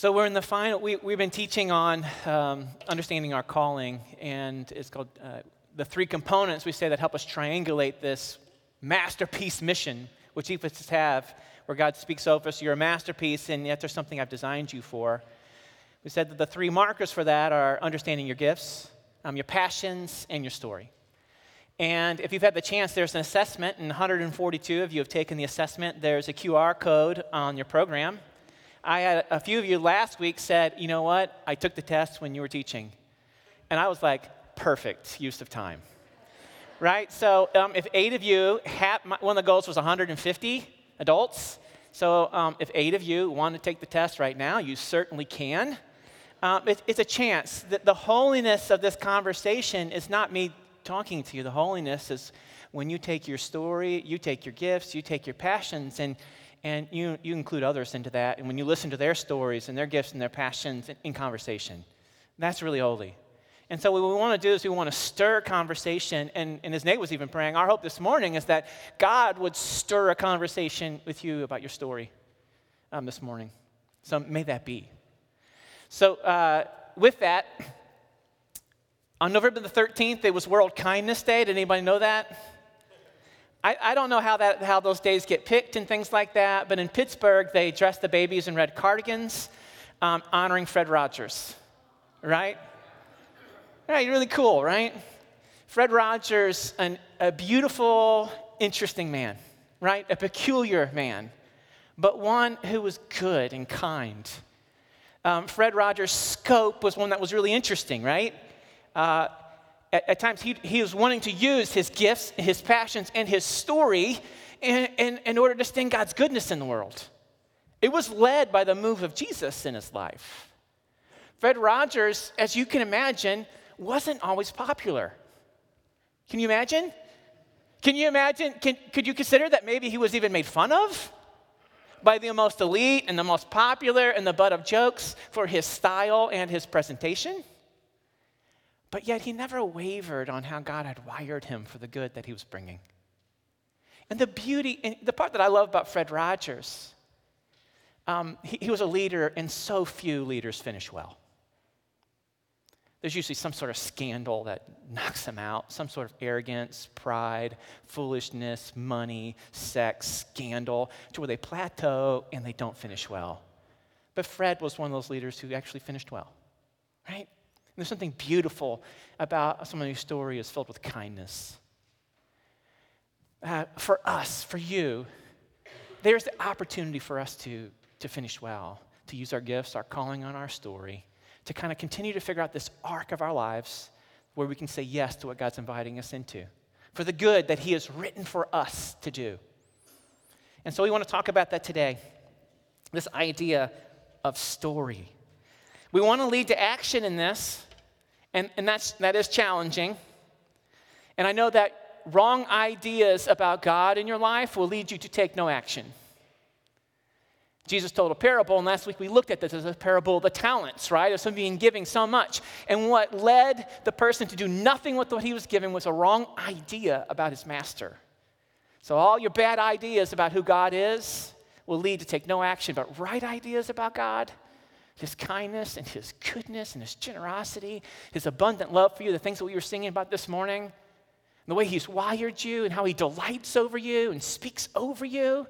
So we're in the final. We, we've been teaching on um, understanding our calling, and it's called uh, the three components we say that help us triangulate this masterpiece mission, which each of us have, where God speaks over us. You're a masterpiece, and yet there's something I've designed you for. We said that the three markers for that are understanding your gifts, um, your passions, and your story. And if you've had the chance, there's an assessment, and 142 of you have taken the assessment. There's a QR code on your program. I had a few of you last week said, you know what? I took the test when you were teaching. And I was like, perfect use of time. right? So um, if eight of you, had, one of the goals was 150 adults. So um, if eight of you want to take the test right now, you certainly can. Um, it, it's a chance that the holiness of this conversation is not me talking to you. The holiness is when you take your story, you take your gifts, you take your passions, and and you, you include others into that. And when you listen to their stories and their gifts and their passions in, in conversation, that's really holy. And so, what we want to do is we want to stir conversation. And, and as Nate was even praying, our hope this morning is that God would stir a conversation with you about your story um, this morning. So, may that be. So, uh, with that, on November the 13th, it was World Kindness Day. Did anybody know that? I, I, don't know how, that, how those days get picked and things like that, but in Pittsburgh, they dress the babies in red cardigans, um, honoring Fred Rogers, right? Right, really cool, right? Fred Rogers, an, a beautiful, interesting man, right? A peculiar man, but one who was good and kind. Um, Fred Rogers' scope was one that was really interesting, right? Uh, at, at times he, he was wanting to use his gifts, his passions, and his story in, in, in order to sting God's goodness in the world. It was led by the move of Jesus in his life. Fred Rogers, as you can imagine, wasn't always popular. Can you imagine? Can you imagine? Can, could you consider that maybe he was even made fun of by the most elite and the most popular and the butt of jokes for his style and his presentation? But yet he never wavered on how God had wired him for the good that he was bringing. And the beauty, and the part that I love about Fred Rogers, um, he, he was a leader, and so few leaders finish well. There's usually some sort of scandal that knocks them out, some sort of arrogance, pride, foolishness, money, sex, scandal, to where they plateau and they don't finish well. But Fred was one of those leaders who actually finished well, right? There's something beautiful about someone whose story is filled with kindness. Uh, for us, for you, there's the opportunity for us to, to finish well, to use our gifts, our calling on our story, to kind of continue to figure out this arc of our lives where we can say yes to what God's inviting us into, for the good that He has written for us to do. And so we want to talk about that today this idea of story. We want to lead to action in this, and, and that's, that is challenging. And I know that wrong ideas about God in your life will lead you to take no action. Jesus told a parable, and last week we looked at this as a parable of the talents, right? Of somebody being giving so much. And what led the person to do nothing with what he was given was a wrong idea about his master. So, all your bad ideas about who God is will lead to take no action, but right ideas about God his kindness and his goodness and his generosity, his abundant love for you, the things that we were singing about this morning, the way he's wired you and how he delights over you and speaks over you,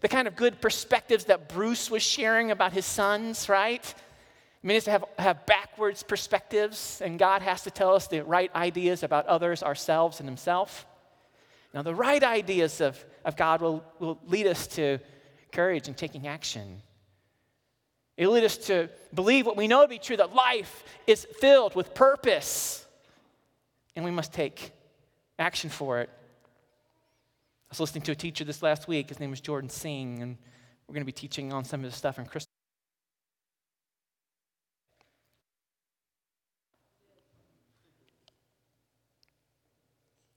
the kind of good perspectives that Bruce was sharing about his sons, right? I mean, it's to have, have backwards perspectives, and God has to tell us the right ideas about others, ourselves, and himself. Now, the right ideas of, of God will, will lead us to courage and taking action. It'll lead us to believe what we know to be true that life is filled with purpose, and we must take action for it. I was listening to a teacher this last week. His name was Jordan Singh, and we're going to be teaching on some of this stuff in Christmas.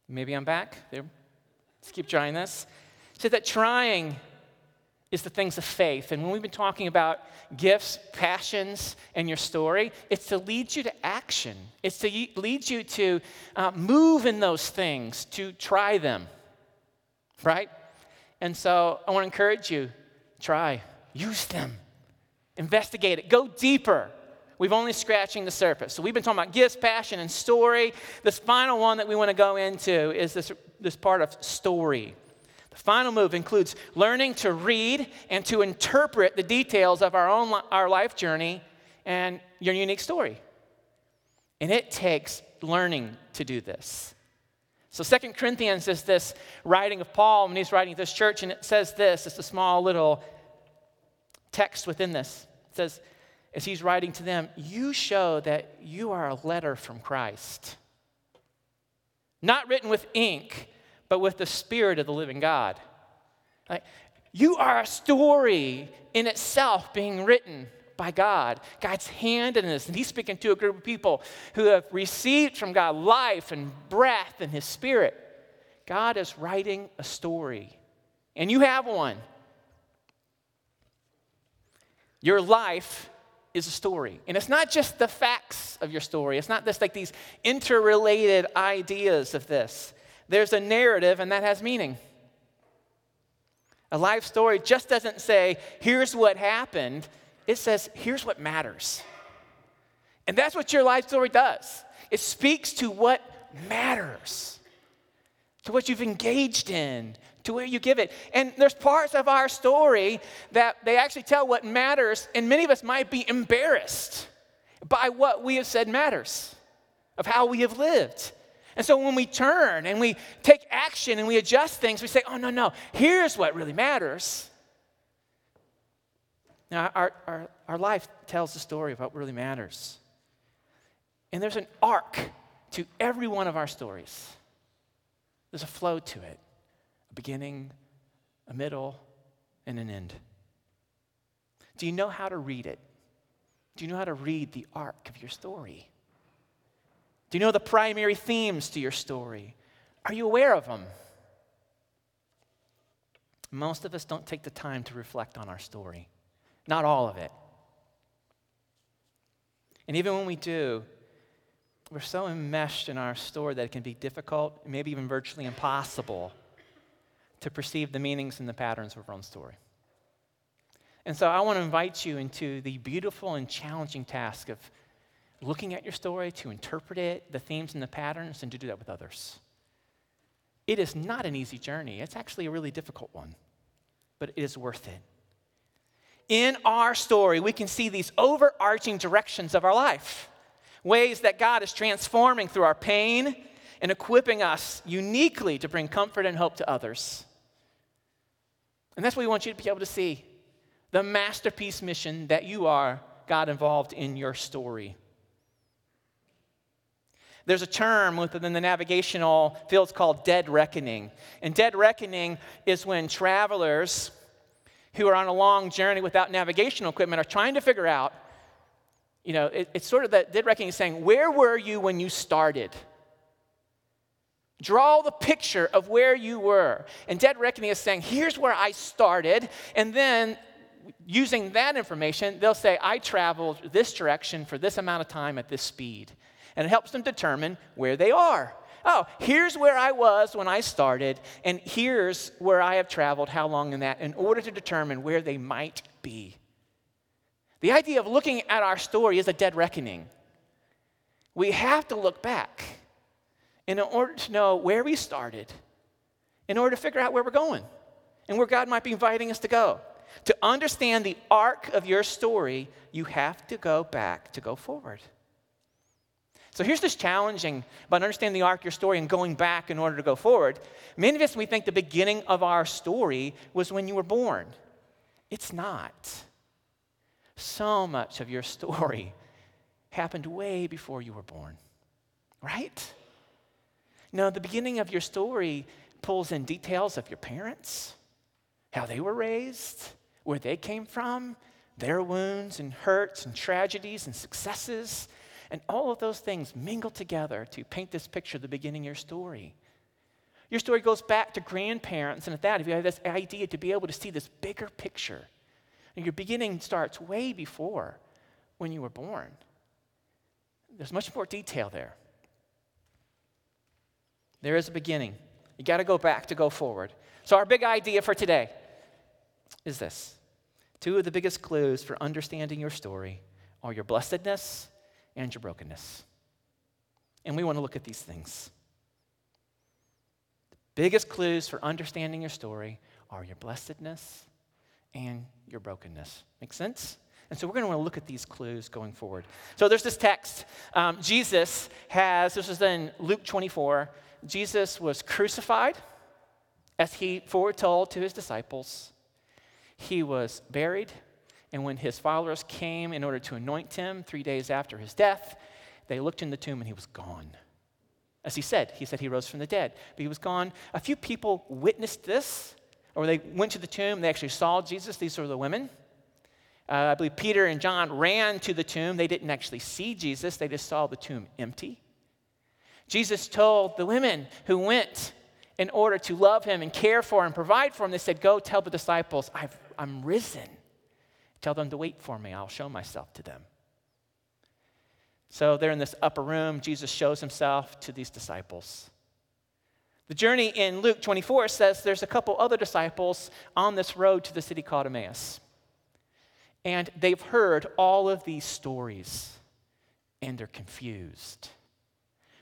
Maybe I'm back. There. Let's keep trying this. It that trying is the things of faith. And when we've been talking about gifts, passions, and your story, it's to lead you to action. It's to lead you to uh, move in those things, to try them, right? And so I want to encourage you try, use them, investigate it, go deeper. We've only scratching the surface. So we've been talking about gifts, passion, and story. This final one that we want to go into is this, this part of story. The final move includes learning to read and to interpret the details of our own our life journey and your unique story. And it takes learning to do this. So Second Corinthians is this writing of Paul when he's writing this church, and it says this. It's a small little text within this. It says, as he's writing to them, you show that you are a letter from Christ. Not written with ink, but with the Spirit of the living God. Like, you are a story in itself being written by God, God's hand in this. And he's speaking to a group of people who have received from God life and breath and his spirit. God is writing a story, and you have one. Your life is a story. And it's not just the facts of your story, it's not just like these interrelated ideas of this. There's a narrative, and that has meaning. A life story just doesn't say, here's what happened, it says, here's what matters. And that's what your life story does it speaks to what matters, to what you've engaged in, to where you give it. And there's parts of our story that they actually tell what matters, and many of us might be embarrassed by what we have said matters, of how we have lived. And so when we turn and we take action and we adjust things, we say, oh, no, no, here's what really matters. Now, our, our, our life tells the story of what really matters. And there's an arc to every one of our stories, there's a flow to it a beginning, a middle, and an end. Do you know how to read it? Do you know how to read the arc of your story? Do you know the primary themes to your story? Are you aware of them? Most of us don't take the time to reflect on our story, not all of it. And even when we do, we're so enmeshed in our story that it can be difficult, maybe even virtually impossible to perceive the meanings and the patterns of our own story. And so I want to invite you into the beautiful and challenging task of looking at your story to interpret it, the themes and the patterns, and to do that with others. It is not an easy journey, it's actually a really difficult one, but it is worth it. In our story, we can see these overarching directions of our life, ways that God is transforming through our pain and equipping us uniquely to bring comfort and hope to others. And that's what we want you to be able to see the masterpiece mission that you are, God involved in your story. There's a term within the navigational fields called dead reckoning. And dead reckoning is when travelers who are on a long journey without navigational equipment are trying to figure out, you know, it, it's sort of that dead reckoning is saying, where were you when you started? Draw the picture of where you were. And dead reckoning is saying, here's where I started. And then using that information, they'll say, I traveled this direction for this amount of time at this speed. And it helps them determine where they are. Oh, here's where I was when I started, and here's where I have traveled, how long in that, in order to determine where they might be. The idea of looking at our story is a dead reckoning. We have to look back in order to know where we started, in order to figure out where we're going and where God might be inviting us to go. To understand the arc of your story, you have to go back to go forward. So here's this challenging about understanding the arc of your story and going back in order to go forward. Many of us, we think the beginning of our story was when you were born. It's not. So much of your story happened way before you were born, right? No, the beginning of your story pulls in details of your parents, how they were raised, where they came from, their wounds and hurts and tragedies and successes. And all of those things mingle together to paint this picture of the beginning of your story. Your story goes back to grandparents, and at that, if you have this idea to be able to see this bigger picture, and your beginning starts way before when you were born. There's much more detail there. There is a beginning. You got to go back to go forward. So, our big idea for today is this Two of the biggest clues for understanding your story are your blessedness and your brokenness. And we want to look at these things. The biggest clues for understanding your story are your blessedness and your brokenness. Make sense? And so we're going to want to look at these clues going forward. So there's this text. Um, Jesus has, this was in Luke 24, Jesus was crucified as he foretold to his disciples. He was buried, and when his followers came in order to anoint him three days after his death, they looked in the tomb and he was gone. As he said, he said he rose from the dead, but he was gone. A few people witnessed this, or they went to the tomb, they actually saw Jesus. These were the women. Uh, I believe Peter and John ran to the tomb. They didn't actually see Jesus, they just saw the tomb empty. Jesus told the women who went in order to love him and care for him, and provide for him, they said, Go tell the disciples, i am risen. Tell them to wait for me. I'll show myself to them. So they're in this upper room. Jesus shows himself to these disciples. The journey in Luke 24 says there's a couple other disciples on this road to the city called Emmaus. And they've heard all of these stories and they're confused.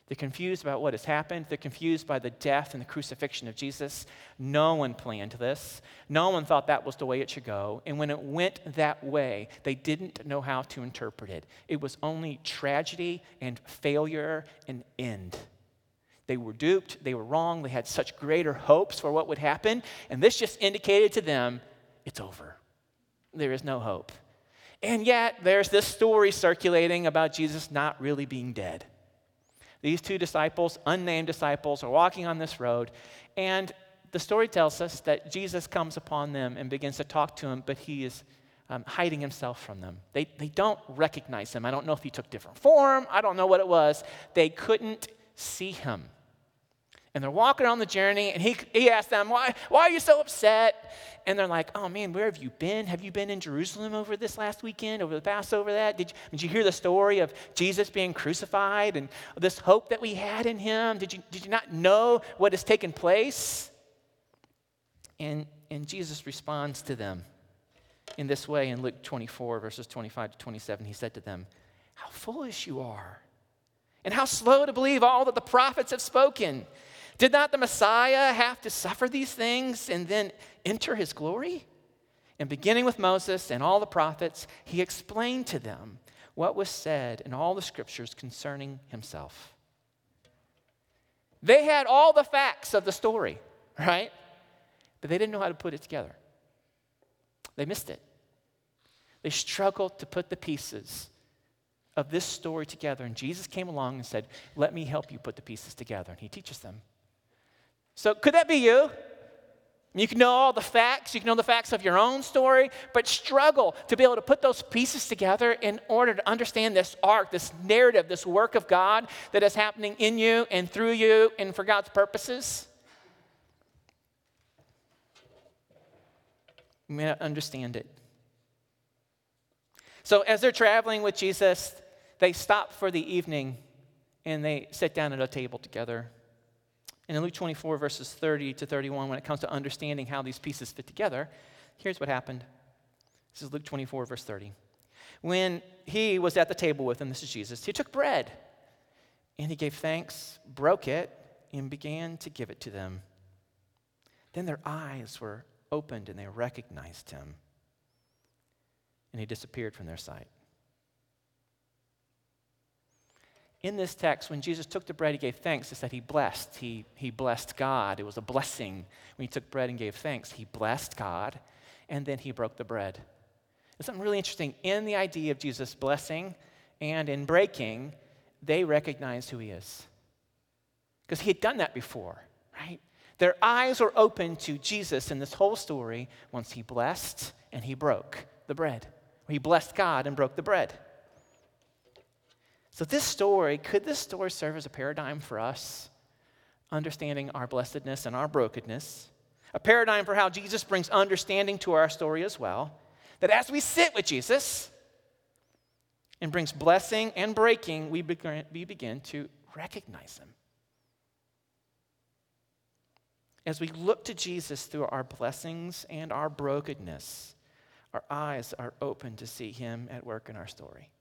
They're confused about what has happened. They're confused by the death and the crucifixion of Jesus. No one planned this. No one thought that was the way it should go. And when it went that way, they didn't know how to interpret it. It was only tragedy and failure and end. They were duped. They were wrong. They had such greater hopes for what would happen. And this just indicated to them it's over. There is no hope. And yet, there's this story circulating about Jesus not really being dead. These two disciples, unnamed disciples, are walking on this road, and the story tells us that Jesus comes upon them and begins to talk to them, but he is um, hiding himself from them. They, they don't recognize him. I don't know if he took different form, I don't know what it was. They couldn't see him. And they're walking on the journey, and he, he asked them, why, why are you so upset? And they're like, Oh man, where have you been? Have you been in Jerusalem over this last weekend, over the Passover? That did you, did you hear the story of Jesus being crucified and this hope that we had in him? Did you, did you not know what has taken place? And, and Jesus responds to them in this way in Luke 24, verses 25 to 27. He said to them, How foolish you are, and how slow to believe all that the prophets have spoken. Did not the Messiah have to suffer these things and then enter his glory? And beginning with Moses and all the prophets, he explained to them what was said in all the scriptures concerning himself. They had all the facts of the story, right? But they didn't know how to put it together. They missed it. They struggled to put the pieces of this story together. And Jesus came along and said, Let me help you put the pieces together. And he teaches them. So, could that be you? You can know all the facts, you can know the facts of your own story, but struggle to be able to put those pieces together in order to understand this arc, this narrative, this work of God that is happening in you and through you and for God's purposes. You may not understand it. So, as they're traveling with Jesus, they stop for the evening and they sit down at a table together. And in Luke 24, verses 30 to 31, when it comes to understanding how these pieces fit together, here's what happened. This is Luke 24, verse 30. When he was at the table with them, this is Jesus, he took bread and he gave thanks, broke it, and began to give it to them. Then their eyes were opened and they recognized him. And he disappeared from their sight. In this text, when Jesus took the bread, he gave thanks. It said he blessed. He, he blessed God. It was a blessing. When he took bread and gave thanks, he blessed God, and then he broke the bread. There's something really interesting in the idea of Jesus blessing and in breaking, they recognized who he is. Because he had done that before, right? Their eyes were open to Jesus in this whole story once he blessed and he broke the bread. He blessed God and broke the bread. So, this story, could this story serve as a paradigm for us, understanding our blessedness and our brokenness? A paradigm for how Jesus brings understanding to our story as well. That as we sit with Jesus and brings blessing and breaking, we begin, we begin to recognize Him. As we look to Jesus through our blessings and our brokenness, our eyes are open to see Him at work in our story.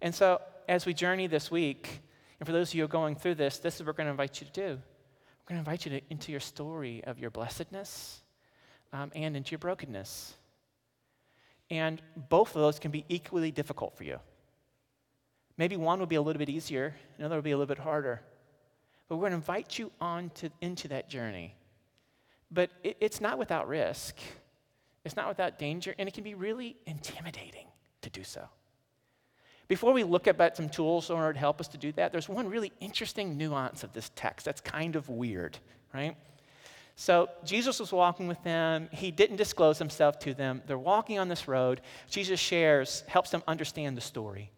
And so, as we journey this week, and for those of you who are going through this, this is what we're going to invite you to do. We're going to invite you to, into your story of your blessedness um, and into your brokenness. And both of those can be equally difficult for you. Maybe one will be a little bit easier, another will be a little bit harder. But we're going to invite you on to, into that journey. But it, it's not without risk, it's not without danger, and it can be really intimidating to do so. Before we look at some tools in order to help us to do that, there's one really interesting nuance of this text that's kind of weird, right? So Jesus was walking with them. He didn't disclose himself to them. They're walking on this road. Jesus shares, helps them understand the story.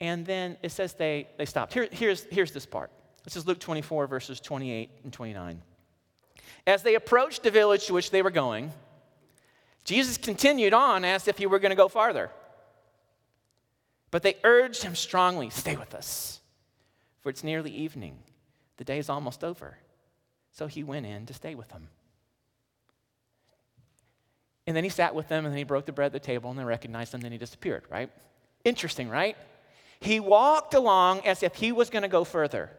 And then it says they, they stopped. Here, here's, here's this part. This is Luke 24, verses 28 and 29. As they approached the village to which they were going, Jesus continued on as if he were going to go farther. But they urged him strongly stay with us, for it's nearly evening. The day is almost over. So he went in to stay with them. And then he sat with them, and then he broke the bread at the table, and they recognized him, and then he disappeared, right? Interesting, right? He walked along as if he was going to go further.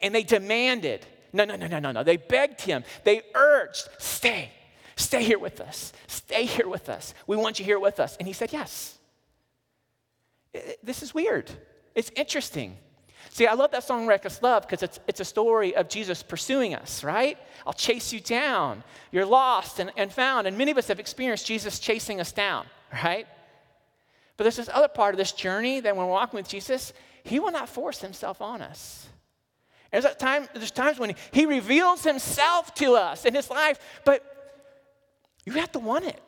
And they demanded, no, no, no, no, no, no. They begged him, they urged, stay, stay here with us, stay here with us. We want you here with us. And he said, yes. This is weird. It's interesting. See, I love that song Reckless Love because it's, it's a story of Jesus pursuing us, right? I'll chase you down. You're lost and, and found. And many of us have experienced Jesus chasing us down, right? But there's this other part of this journey that when we're walking with Jesus, he will not force himself on us. There's, time, there's times when he reveals himself to us in his life, but you have to want it.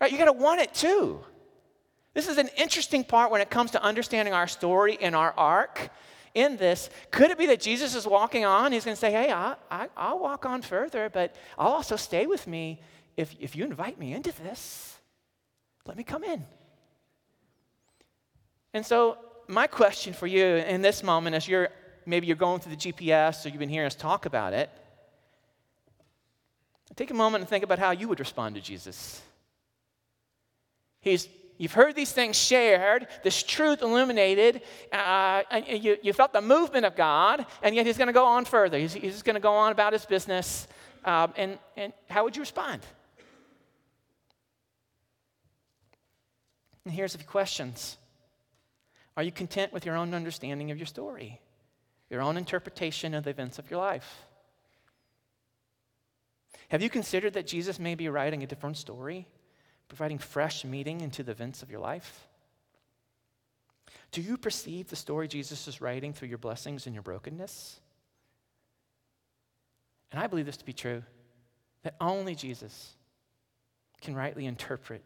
Right? You got to want it too. This is an interesting part when it comes to understanding our story and our arc in this. Could it be that Jesus is walking on? He's going to say, Hey, I, I, will walk on further, but I'll also stay with me if, if you invite me into this. Let me come in. And so, my question for you in this moment, as you're maybe you're going through the GPS or you've been hearing us talk about it, take a moment and think about how you would respond to Jesus. He's, you've heard these things shared, this truth illuminated, uh, and you, you felt the movement of God, and yet he's going to go on further. He's, he's going to go on about his business. Um, and, and how would you respond? And here's a few questions Are you content with your own understanding of your story? your own interpretation of the events of your life. Have you considered that Jesus may be writing a different story, providing fresh meaning into the events of your life? Do you perceive the story Jesus is writing through your blessings and your brokenness? And I believe this to be true that only Jesus can rightly interpret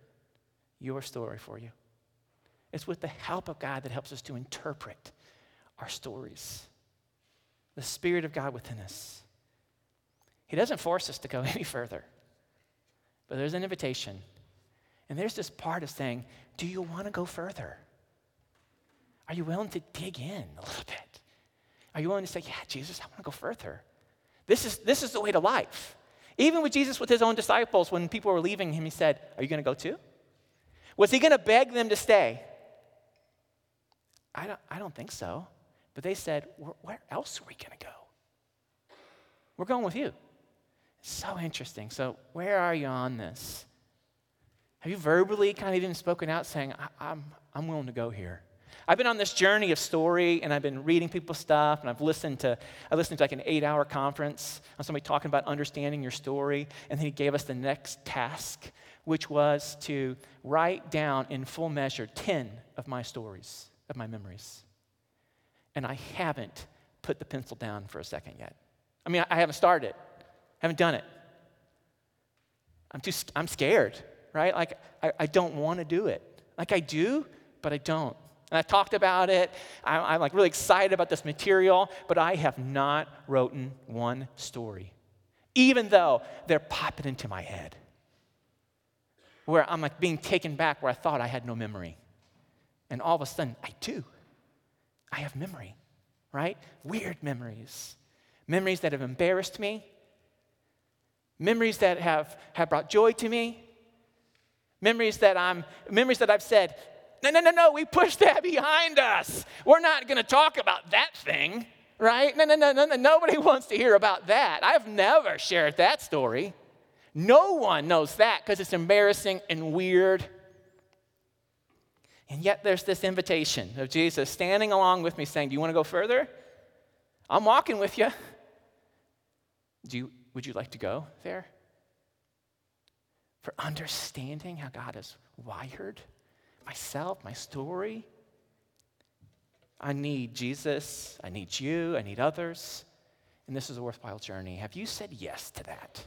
your story for you. It's with the help of God that helps us to interpret our stories the Spirit of God within us. He doesn't force us to go any further, but there's an invitation. And there's this part of saying, Do you want to go further? Are you willing to dig in a little bit? Are you willing to say, Yeah, Jesus, I want to go further? This is, this is the way to life. Even with Jesus, with his own disciples, when people were leaving him, he said, Are you going to go too? Was he going to beg them to stay? I don't, I don't think so. But they said, Where else are we going to go? We're going with you. So interesting. So, where are you on this? Have you verbally kind of even spoken out saying, I- am I'm willing to go here? I've been on this journey of story and I've been reading people's stuff and I've listened to, I listened to like an eight hour conference on somebody talking about understanding your story. And then he gave us the next task, which was to write down in full measure 10 of my stories, of my memories and I haven't put the pencil down for a second yet. I mean, I haven't started, it. haven't done it. I'm too, I'm scared, right? Like, I, I don't want to do it. Like, I do, but I don't. And I talked about it. I'm, I'm like really excited about this material, but I have not written one story, even though they're popping into my head. Where I'm like being taken back where I thought I had no memory. And all of a sudden, I do. I have memory, right? Weird memories. Memories that have embarrassed me, Memories that have, have brought joy to me. Memories that I'm memories that I've said, no, no, no, no, we pushed that behind us. We're not going to talk about that thing, right? No, no, no, no, no, nobody wants to hear about that. I've never shared that story. No one knows that because it's embarrassing and weird. And yet there's this invitation of Jesus standing along with me saying, Do you want to go further? I'm walking with you. Do you would you like to go there? For understanding how God is wired, myself, my story. I need Jesus. I need you. I need others. And this is a worthwhile journey. Have you said yes to that?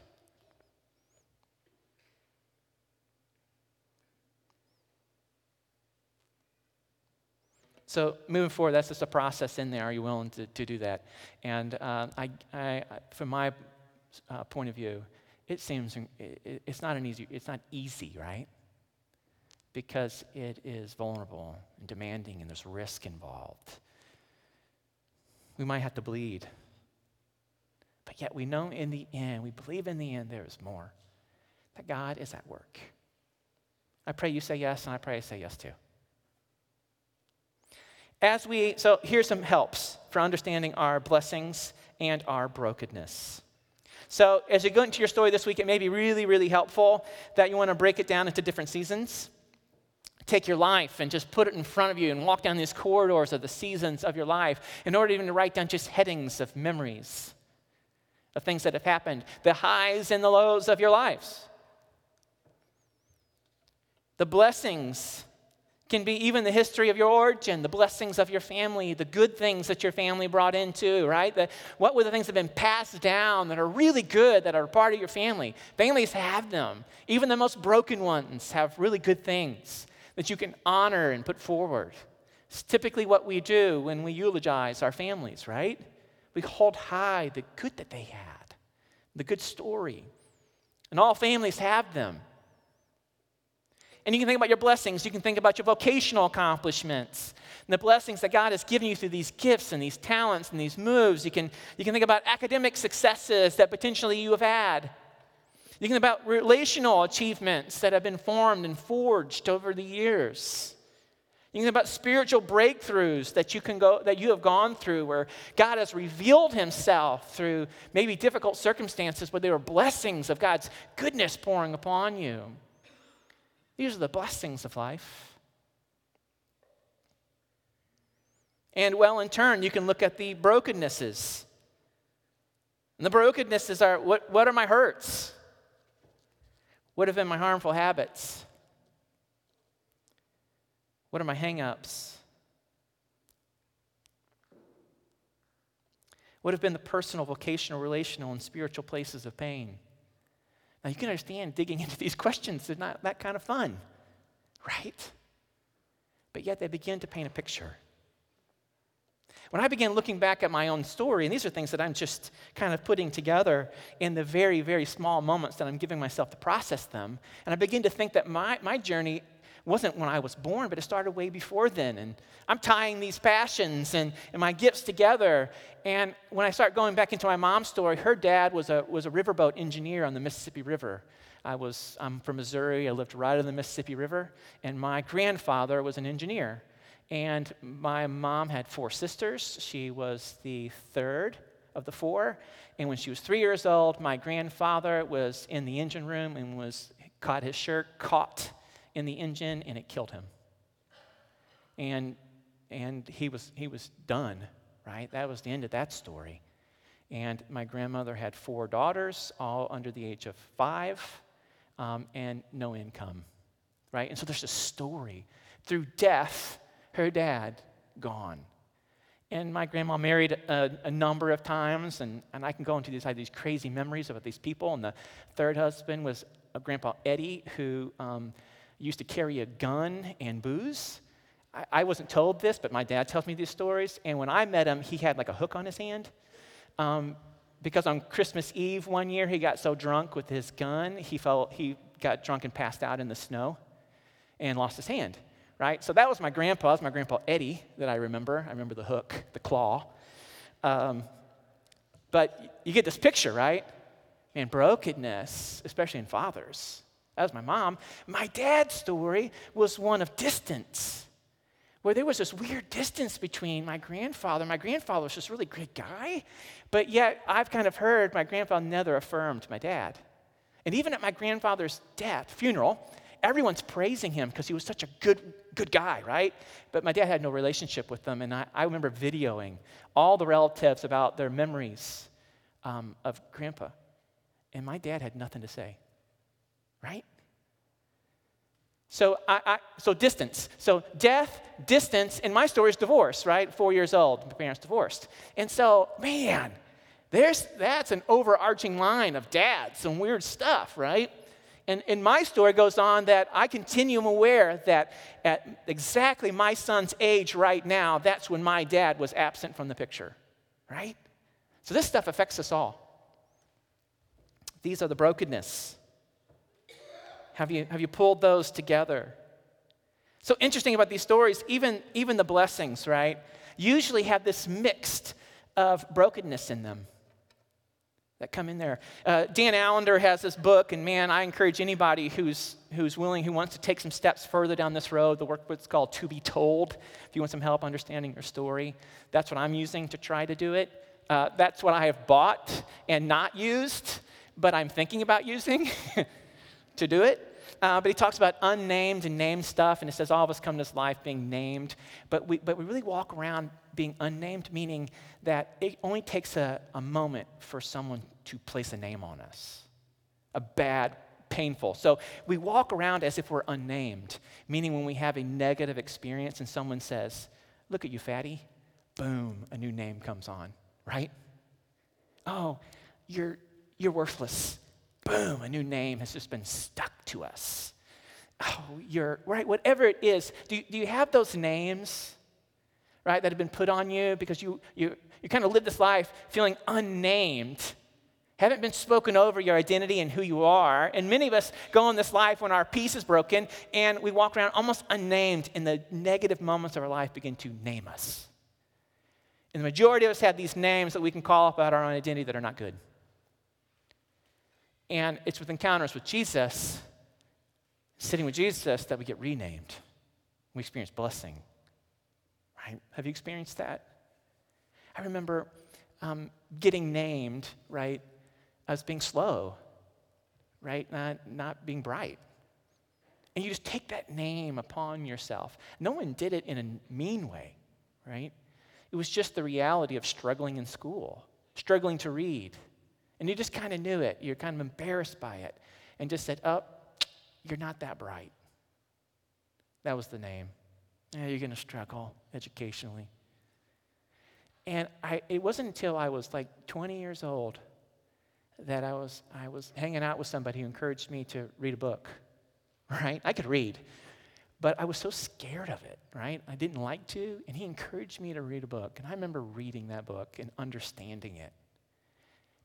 So moving forward, that's just a process in there. Are you willing to, to do that? And uh, I, I, from my uh, point of view, it seems it's not an easy. It's not easy, right? Because it is vulnerable and demanding, and there's risk involved. We might have to bleed, but yet we know in the end, we believe in the end there is more. That God is at work. I pray you say yes, and I pray I say yes too as we, so here's some helps for understanding our blessings and our brokenness. So, as you go into your story this week, it may be really, really helpful that you want to break it down into different seasons. Take your life and just put it in front of you and walk down these corridors of the seasons of your life in order even to write down just headings of memories of things that have happened, the highs and the lows of your lives, the blessings can be even the history of your origin, the blessings of your family, the good things that your family brought into, right? The, what were the things that have been passed down that are really good, that are part of your family? Families have them. Even the most broken ones have really good things that you can honor and put forward. It's typically what we do when we eulogize our families, right? We hold high the good that they had, the good story. And all families have them. And you can think about your blessings. You can think about your vocational accomplishments and the blessings that God has given you through these gifts and these talents and these moves. You can, you can think about academic successes that potentially you have had. You can think about relational achievements that have been formed and forged over the years. You can think about spiritual breakthroughs that you can go that you have gone through where God has revealed himself through maybe difficult circumstances, but there were blessings of God's goodness pouring upon you. These are the blessings of life. And well, in turn, you can look at the brokennesses. And the brokennesses are what, what are my hurts? What have been my harmful habits? What are my hangups? What have been the personal, vocational, relational, and spiritual places of pain? Now, you can understand digging into these questions is not that kind of fun, right? But yet they begin to paint a picture. When I began looking back at my own story, and these are things that I'm just kind of putting together in the very, very small moments that I'm giving myself to process them, and I begin to think that my, my journey wasn't when I was born, but it started way before then. And I'm tying these passions and, and my gifts together. And when I start going back into my mom's story, her dad was a, was a riverboat engineer on the Mississippi River. I was, I'm from Missouri. I lived right on the Mississippi River. And my grandfather was an engineer. And my mom had four sisters. She was the third of the four. And when she was three years old, my grandfather was in the engine room and was caught his shirt caught in the engine and it killed him. And, and he, was, he was done, right? That was the end of that story. And my grandmother had four daughters, all under the age of five, um, and no income, right? And so there's a story. Through death, her dad gone. And my grandma married a, a, number of times, and, and I can go into these, these crazy memories about these people. And the third husband was a Grandpa Eddie, who um, used to carry a gun and booze. I, I, wasn't told this, but my dad tells me these stories. And when I met him, he had like a hook on his hand. Um, because on Christmas Eve one year, he got so drunk with his gun, he, fell, he got drunk and passed out in the snow and lost his hand, right? So that was my grandpa. That was my grandpa Eddie that I remember. I remember the hook, the claw. Um, but you get this picture, right? Man, brokenness, especially in fathers, that was my mom. My dad's story was one of distance, where there was this weird distance between my grandfather. My grandfather was a really great guy, but yet I've kind of heard my grandfather never affirmed my dad. And even at my grandfather's death, funeral, everyone's praising him because he was such a good, good guy, right? But my dad had no relationship with them, and I, I remember videoing all the relatives about their memories um, of grandpa. And my dad had nothing to say, right? So, I, I, so distance. So death, distance. In my story is divorce, right? Four years old, my parents divorced. And so, man, there's, that's an overarching line of dad, some weird stuff, right? And, and my story goes on that I continue aware that at exactly my son's age right now, that's when my dad was absent from the picture, right? So this stuff affects us all. These are the brokenness. Have you, have you pulled those together? So interesting about these stories, even, even the blessings, right, usually have this mixed of brokenness in them that come in there. Uh, Dan Allender has this book, and man, I encourage anybody who's, who's willing, who wants to take some steps further down this road. The workbook's called To Be Told. If you want some help understanding your story, that's what I'm using to try to do it. Uh, that's what I have bought and not used, but I'm thinking about using to do it. Uh, but he talks about unnamed and named stuff, and it says all of us come to this life being named, but we, but we really walk around being unnamed, meaning that it only takes a, a moment for someone to place a name on us. A bad, painful. So we walk around as if we're unnamed, meaning when we have a negative experience and someone says, Look at you, fatty, boom, a new name comes on, right? Oh, you're, you're worthless. Boom, a new name has just been stuck to us. Oh, you're, right, whatever it is. Do, do you have those names, right, that have been put on you because you, you, you kind of live this life feeling unnamed? haven't been spoken over your identity and who you are. And many of us go in this life when our peace is broken and we walk around almost unnamed, and the negative moments of our life begin to name us. And the majority of us have these names that we can call about our own identity that are not good. And it's with encounters with Jesus, sitting with Jesus, that we get renamed. We experience blessing. Right? Have you experienced that? I remember um, getting named, right, as being slow, right? Not, not being bright. And you just take that name upon yourself. No one did it in a mean way, right? It was just the reality of struggling in school, struggling to read. And you just kind of knew it. You're kind of embarrassed by it. And just said, Oh, you're not that bright. That was the name. Yeah, you're going to struggle educationally. And I, it wasn't until I was like 20 years old that I was, I was hanging out with somebody who encouraged me to read a book, right? I could read, but I was so scared of it, right? I didn't like to, and he encouraged me to read a book. And I remember reading that book and understanding it.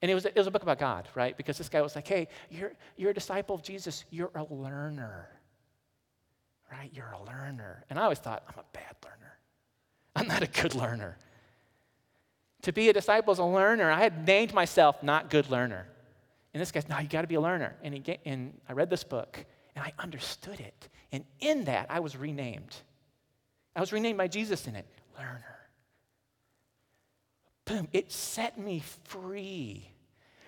And it was, it was a book about God, right? Because this guy was like, hey, you're, you're a disciple of Jesus, you're a learner, right? You're a learner. And I always thought, I'm a bad learner. I'm not a good learner. To be a disciple is a learner. I had named myself not good learner. And this guy's, no, you got to be a learner. And, he, and I read this book and I understood it. And in that, I was renamed. I was renamed by Jesus in it, learner. Boom, it set me free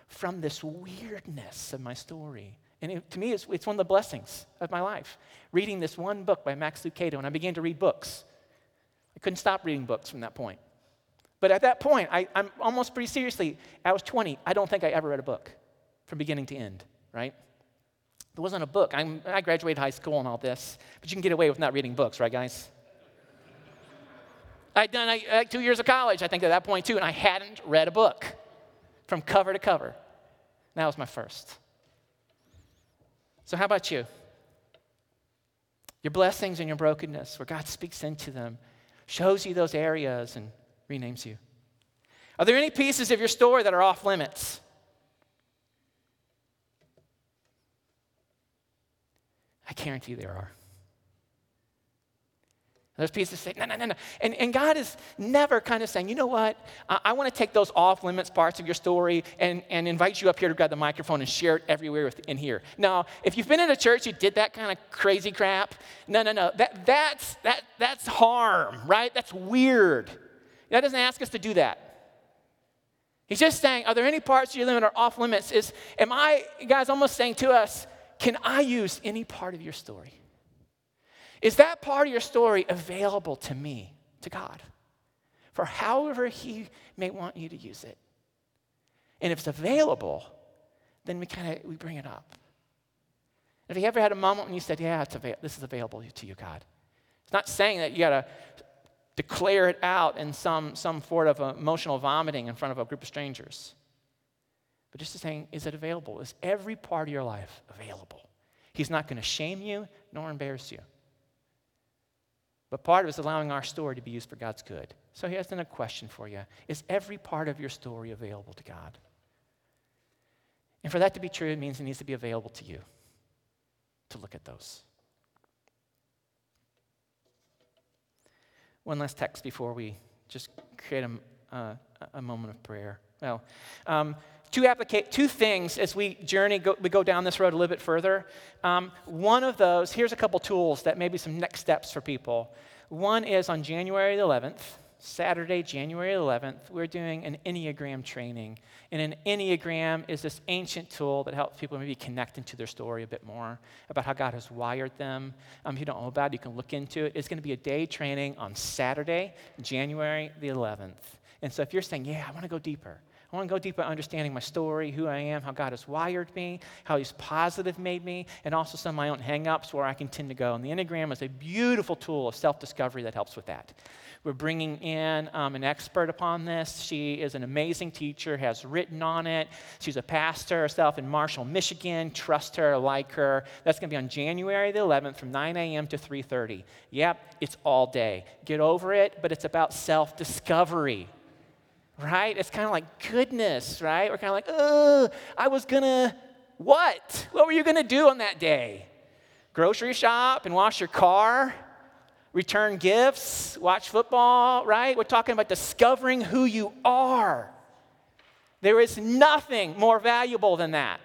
from this weirdness of my story. And it, to me, it's, it's one of the blessings of my life. Reading this one book by Max Lucado, and I began to read books. I couldn't stop reading books from that point. But at that point, I, am almost pretty seriously, I was 20. I don't think I ever read a book from beginning to end, right? There wasn't a book. I'm, I graduated high school and all this, but you can get away with not reading books, right, guys? I'd done like, two years of college, I think, at that point, too, and I hadn't read a book from cover to cover. That was my first. So, how about you? Your blessings and your brokenness, where God speaks into them, shows you those areas and renames you. Are there any pieces of your story that are off limits? I guarantee there are. There's pieces say, no, no, no, no. And, and God is never kind of saying, you know what? I, I want to take those off limits parts of your story and, and invite you up here to grab the microphone and share it everywhere in here. Now, if you've been in a church you did that kind of crazy crap, no, no, no. That, that's, that, that's harm, right? That's weird. God doesn't ask us to do that. He's just saying, are there any parts of your limit are off limits? Is, am I, God's almost saying to us, can I use any part of your story? Is that part of your story available to me, to God, for however He may want you to use it? And if it's available, then we kind of we bring it up. Have you ever had a moment when you said, "Yeah, it's this is available to you, God"? It's not saying that you got to declare it out in some some sort of emotional vomiting in front of a group of strangers, but just saying, "Is it available? Is every part of your life available?" He's not going to shame you nor embarrass you. But part of it is allowing our story to be used for God's good. So he has then a question for you Is every part of your story available to God? And for that to be true, it means it needs to be available to you to look at those. One last text before we just create a, uh, a moment of prayer. Well, um, two, applica- two things as we journey, go, we go down this road a little bit further. Um, one of those, here's a couple tools that may be some next steps for people. One is on January 11th, Saturday, January 11th, we're doing an Enneagram training. And an Enneagram is this ancient tool that helps people maybe connect into their story a bit more about how God has wired them. Um, if you don't know about it, you can look into it. It's going to be a day training on Saturday, January the 11th. And so if you're saying, yeah, I want to go deeper, I want to go deeper understanding my story, who I am, how God has wired me, how He's positive made me, and also some of my own hangups where I can tend to go. And the Enneagram is a beautiful tool of self discovery that helps with that. We're bringing in um, an expert upon this. She is an amazing teacher, has written on it. She's a pastor herself in Marshall, Michigan. Trust her, like her. That's going to be on January the 11th from 9 a.m. to 3:30. Yep, it's all day. Get over it, but it's about self-discovery right? It's kind of like goodness, right? We're kind of like, oh, I was gonna, what? What were you gonna do on that day? Grocery shop and wash your car? Return gifts? Watch football, right? We're talking about discovering who you are. There is nothing more valuable than that.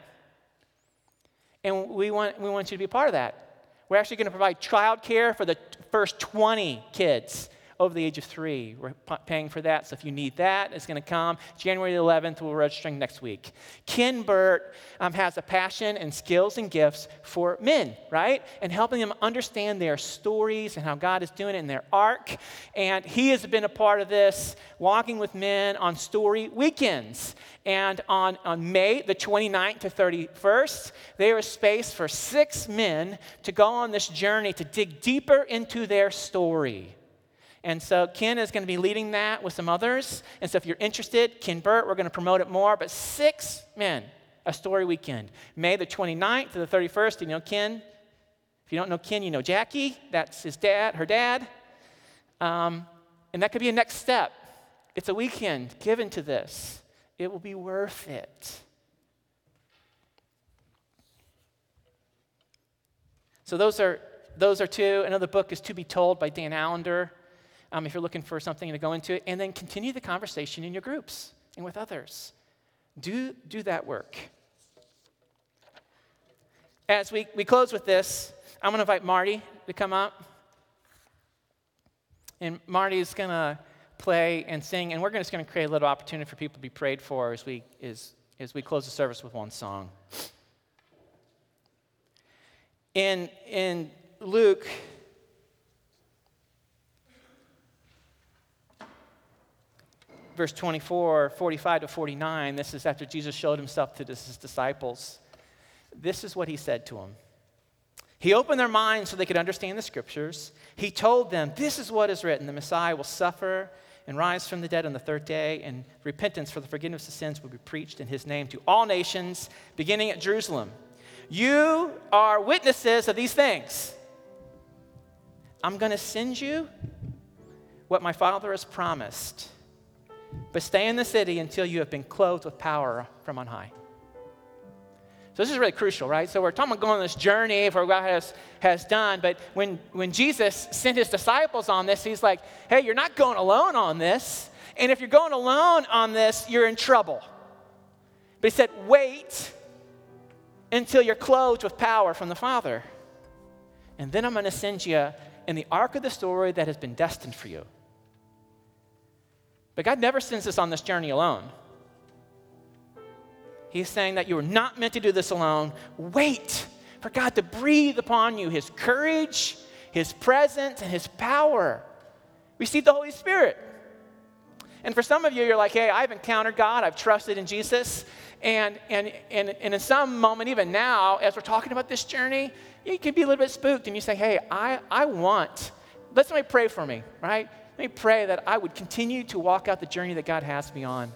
And we want, we want you to be a part of that. We're actually going to provide childcare for the first 20 kids over the age of three. We're paying for that, so if you need that, it's going to come. January 11th, we're registering next week. Ken Burt um, has a passion and skills and gifts for men, right? And helping them understand their stories and how God is doing it in their arc. And he has been a part of this, walking with men on story weekends. And on, on May the 29th to 31st, there is space for six men to go on this journey to dig deeper into their story. And so Ken is going to be leading that with some others. And so if you're interested, Ken Burt, we're going to promote it more. But six men, a story weekend. May the 29th to the 31st. You know Ken? If you don't know Ken, you know Jackie. That's his dad, her dad. Um, and that could be a next step. It's a weekend given to this. It will be worth it. So those are those are two. Another book is To Be Told by Dan Allender um, if you're looking for something to go into it, and then continue the conversation in your groups and with others. Do, do that work. As we, we close with this, I'm going to invite Marty to come up. And Marty's going to play and sing, and we're just going to create a little opportunity for people to be prayed for as we, as, as we close the service with one song. In, in Luke verse 24, 45 to 49, this is after Jesus showed himself to his disciples. This is what he said to them. He opened their minds so they could understand the scriptures. He told them, This is what is written the Messiah will suffer and rise from the dead on the third day, and repentance for the forgiveness of sins will be preached in his name to all nations, beginning at Jerusalem. You are witnesses of these things. I'm going to send you what my Father has promised but stay in the city until you have been clothed with power from on high. So this is really crucial, right? So we're talking about going on this journey for what God has, has done. But when, when Jesus sent his disciples on this, he's like, hey, you're not going alone on this. And if you're going alone on this, you're in trouble. But he said, wait until you're clothed with power from the Father. And then I'm going to send you in the arc of the story that has been destined for you. But God never sends us on this journey alone. He's saying that you are not meant to do this alone. Wait for God to breathe upon you His courage, His presence, and His power. Receive the Holy Spirit. And for some of you, you're like, hey, I've encountered God, I've trusted in Jesus. And, and, and, and in some moment, even now, as we're talking about this journey, you can be a little bit spooked and you say, hey, I, I want, let somebody pray for me, right? Let me pray that I would continue to walk out the journey that God has me on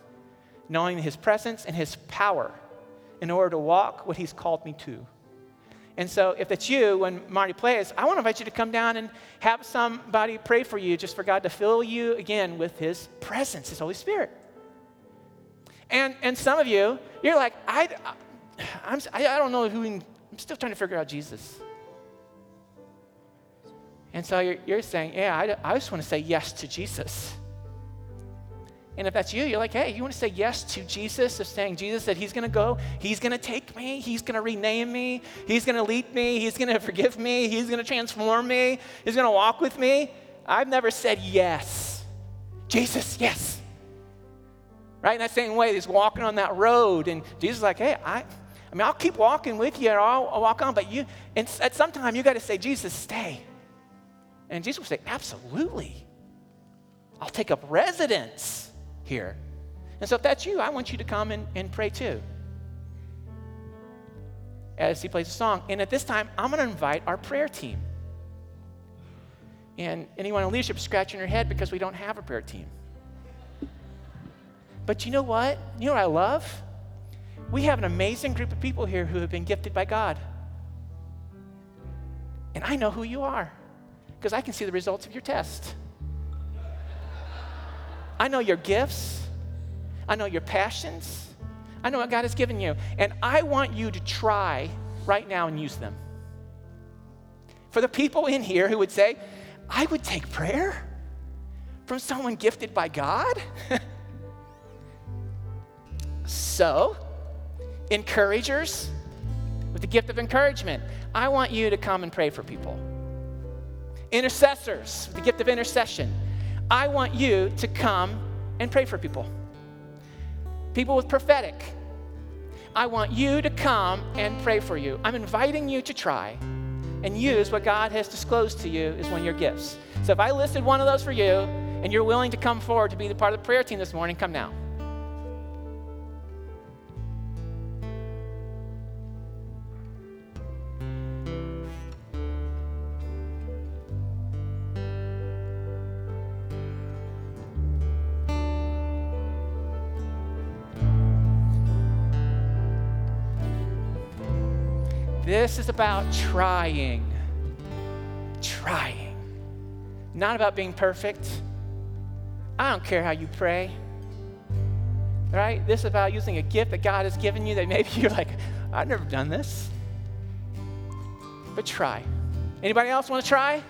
knowing His presence and His power in order to walk what He's called me to. And so, if that's you, when Marty plays, I want to invite you to come down and have somebody pray for you, just for God to fill you again with His presence, His Holy Spirit. And, and some of you, you're like, I, I'm, I don't know who, I'm still trying to figure out Jesus. And so you're, you're saying, Yeah, I, I just want to say yes to Jesus. And if that's you, you're like, hey, you want to say yes to Jesus, of saying Jesus that He's going to go, He's going to take me, He's going to rename me, He's going to lead me, He's going to forgive me, He's going to transform me, He's going to walk with me. I've never said yes. Jesus, yes. Right? In that same way, He's walking on that road, and Jesus is like, hey, I, I mean, I'll keep walking with you, or I'll, I'll walk on, but you, and at some time, you got to say, Jesus, stay. And Jesus would say, absolutely. I'll take up residence here. And so if that's you, I want you to come and, and pray too. As he plays a song. And at this time, I'm going to invite our prayer team. And anyone in leadership scratching their head because we don't have a prayer team. But you know what? You know what I love? We have an amazing group of people here who have been gifted by God. And I know who you are because I can see the results of your test. I know your gifts. I know your passions. I know what God has given you. And I want you to try right now and use them. For the people in here who would say, I would take prayer from someone gifted by God. so, encouragers with the gift of encouragement, I want you to come and pray for people. Intercessors the gift of intercession, I want you to come and pray for people. People with prophetic, I want you to come and pray for you. I'm inviting you to try and use what God has disclosed to you as one of your gifts. So if I listed one of those for you and you're willing to come forward to be the part of the prayer team this morning, come now. This is about trying. Trying. Not about being perfect. I don't care how you pray. Right? This is about using a gift that God has given you that maybe you're like, I've never done this. But try. Anybody else want to try?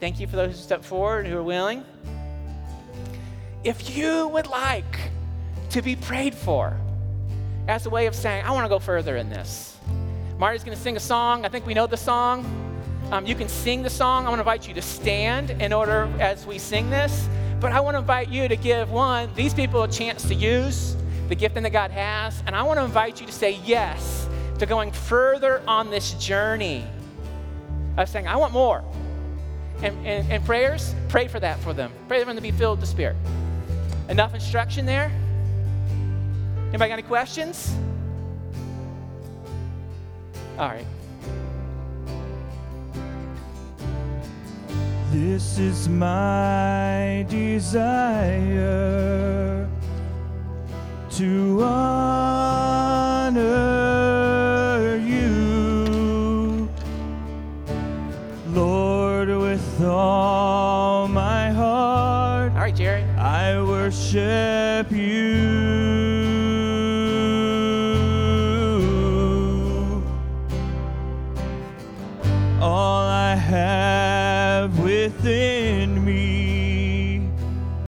Thank you for those who stepped forward and who are willing. If you would like to be prayed for as a way of saying, I want to go further in this, Marty's going to sing a song. I think we know the song. Um, you can sing the song. I want to invite you to stand in order as we sing this. But I want to invite you to give one, these people a chance to use the gifting that God has. And I want to invite you to say yes to going further on this journey of saying, I want more. And, and, and prayers, pray for that for them. Pray for them to be filled with the Spirit. Enough instruction there? Anybody got any questions? All right. This is my desire to honor you, Lord, with all my heart. All right, Jerry. I worship.